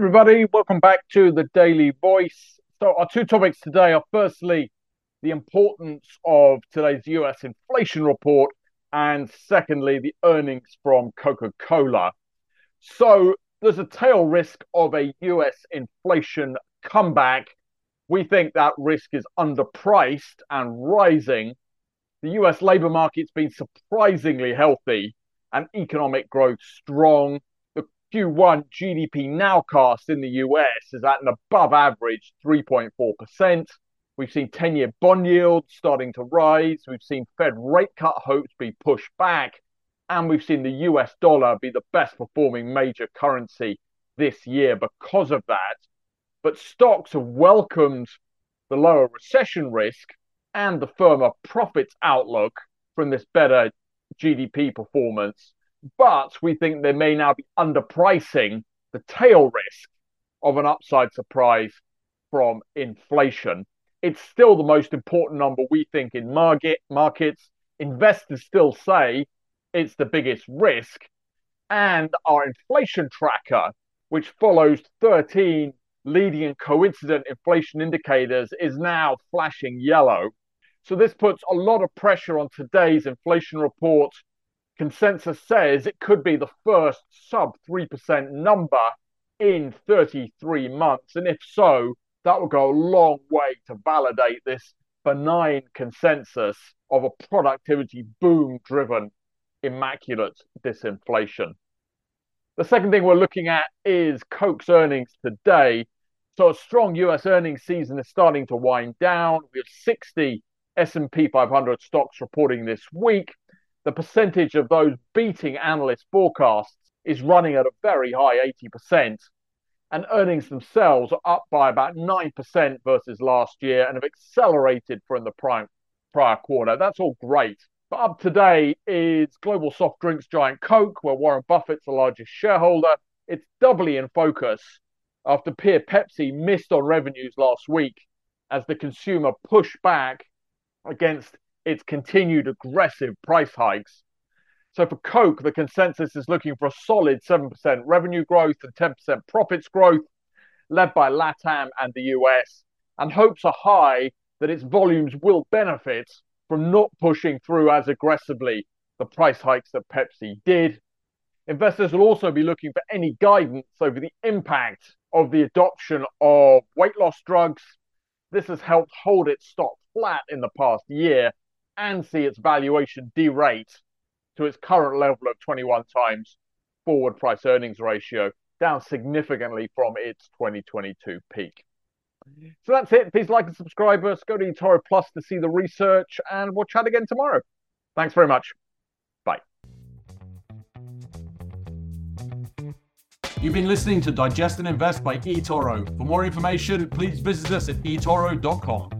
Everybody, welcome back to the Daily Voice. So, our two topics today are firstly, the importance of today's US inflation report, and secondly, the earnings from Coca Cola. So, there's a tail risk of a US inflation comeback. We think that risk is underpriced and rising. The US labor market's been surprisingly healthy and economic growth strong Q1 GDP nowcast in the US is at an above average 3.4%. We've seen 10 year bond yields starting to rise. We've seen Fed rate cut hopes be pushed back. And we've seen the US dollar be the best performing major currency this year because of that. But stocks have welcomed the lower recession risk and the firmer profits outlook from this better GDP performance but we think they may now be underpricing the tail risk of an upside surprise from inflation. It's still the most important number we think in market markets. Investors still say it's the biggest risk. And our inflation tracker, which follows 13 leading and coincident inflation indicators, is now flashing yellow. So this puts a lot of pressure on today's inflation report consensus says it could be the first sub 3% number in 33 months. And if so, that will go a long way to validate this benign consensus of a productivity boom driven immaculate disinflation. The second thing we're looking at is Coke's earnings today. So a strong US earnings season is starting to wind down. We have 60 S&P 500 stocks reporting this week the percentage of those beating analyst forecasts is running at a very high 80%. And earnings themselves are up by about 9% versus last year and have accelerated from the prior, prior quarter. That's all great. But up today is global soft drinks giant Coke, where Warren Buffett's the largest shareholder. It's doubly in focus after peer Pepsi missed on revenues last week as the consumer pushed back against its continued aggressive price hikes. So for Coke, the consensus is looking for a solid 7% revenue growth and 10% profits growth, led by LATAM and the US. And hopes are high that its volumes will benefit from not pushing through as aggressively the price hikes that Pepsi did. Investors will also be looking for any guidance over the impact of the adoption of weight loss drugs. This has helped hold its stock flat in the past year and see its valuation derate to its current level of 21 times forward price earnings ratio, down significantly from its 2022 peak. So that's it. Please like and subscribe us. Go to eToro Plus to see the research, and we'll chat again tomorrow. Thanks very much. Bye. You've been listening to Digest and Invest by eToro. For more information, please visit us at eToro.com.